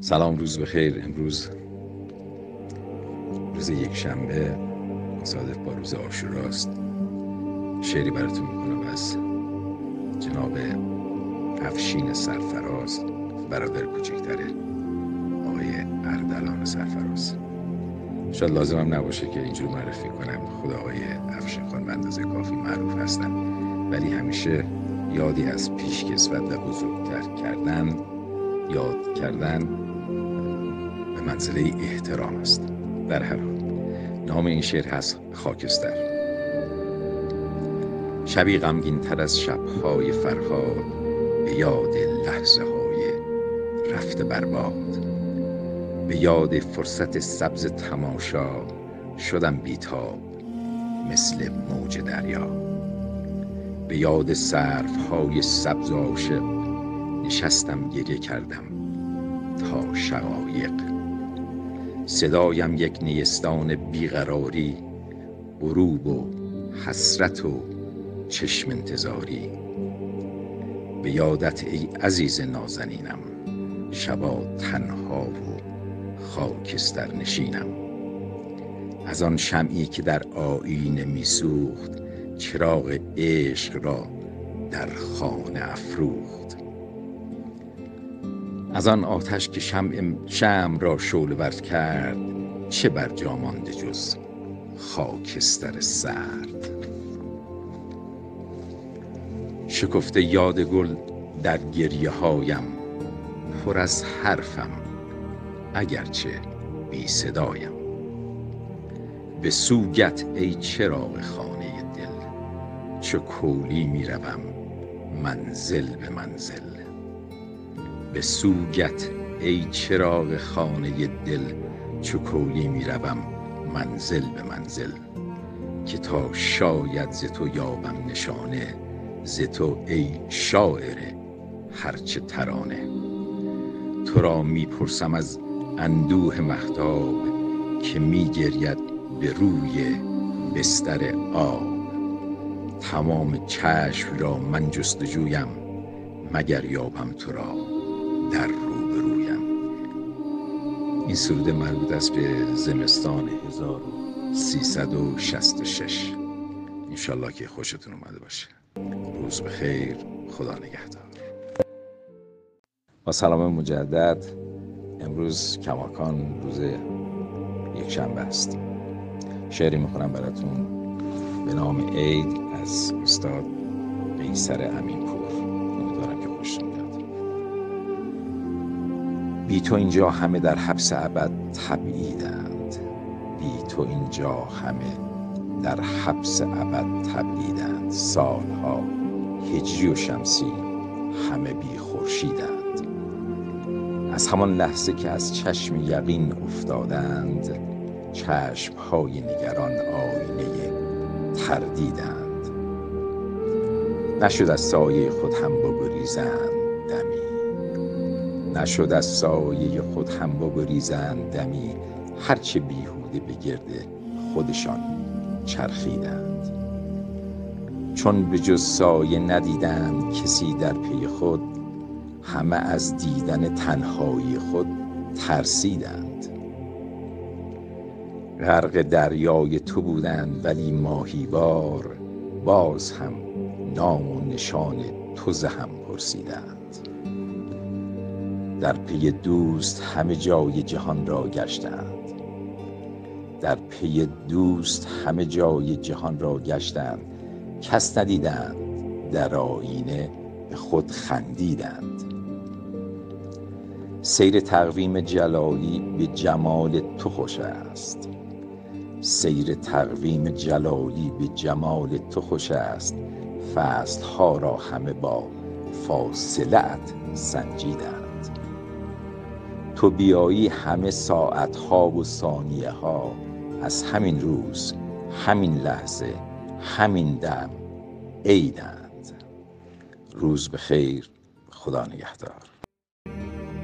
سلام روز بخیر. امروز روز یک شنبه مصادف با روز آشوراست شعری براتون می‌کنم از جناب افشین سرفراز برادر کوچکتره آقای اردلان سرفراز. شاید لازمم نباشه که اینجور معرفی کنم. خود آقای افشین خان اندازه کافی معروف هستن. ولی همیشه یادی از پیشکسوت و بزرگتر کردن یاد کردن به منزله احترام است. در هر حال نام این شعر هست خاکستر. شبی غمگین تر از شبهای فرهاد به یاد لحظه های رفته برباد. به یاد فرصت سبز تماشا شدم بیتاب مثل موج دریا. به یاد صرف های سبز عاشق نشستم گریه کردم تا شقایق. صدایم یک نیستان بیقراری غروب و حسرت و چشم انتظاری. به یادت ای عزیز نازنینم شبا تنها و خاکستر نشینم. از آن شمعی که در آینه میسوخت چراغ عشق را در خانه افروخت. از آن آتش که شمع شم را شعله ور کرد چه بر جا مانده جز خاکستر سرد؟ شکفته یاد گل در گریه هایم پر از حرفم اگرچه بی صدایم. به سوگت ای چراغ خانه دل چو کولی می روم منزل به منزل. به سوگت ای چراغ خانه دل چو کولی می روم منزل به منزل که تا شاید ز تو یابم نشانه ز تو ای شاعر هرچه ترانه. تو را می‌پرسم از اندوه مهتاب که میگرید به روی بستر آب. تمام چشم را من جستجویم مگر یابم تو را. در روبرویم. این سرود مربوط است به زمستان 1366 انشالله که خوشتون اومده باشه. روز بخیر. خدا نگهدار. با سلام مجدد. امروز کماکان روز یک شنبه است. شعری می‌خونم براتون. به نام عید از استاد قیصر امین بی تو اینجا همه در حبس ابد تبعیدند. بی تو اینجا همه در حبس ابد تبعیدند. سالها هجری و شمسی همه بی خورشیدند. از همان لحظه که از چشم یقین افتادند چشم های نگران آینه تردیدند. نشد از سایه خود هم بگریزند دمی. نشد از سایه خود هم بگریزند دمی. هرچه بیهوده به گرد خودشان چرخیدند. چون به جز سایه ندیدند کسی در پی خود همه از دیدن تنهایی خود ترسیدند. غرق دریای تو بودند ولی ماهیوار باز هم نام و نشان تو هم پرسیدند. در پی دوست همه جای جهان را گشتند. در پی دوست همه جای جهان را گشتند. کس ندیدند در آینه به خود خندیدند. سیر تقویم جلالی به جمال تو خوش است. سیر تقویم جلالی به جمال تو خوش است. فصل ها را همه با فاصلت سنجیدند. تو بیایی همه ساعت ها و ثانیه ها از همین روز همین لحظه همین دم عیدند روز به خیر خدا نگهدار.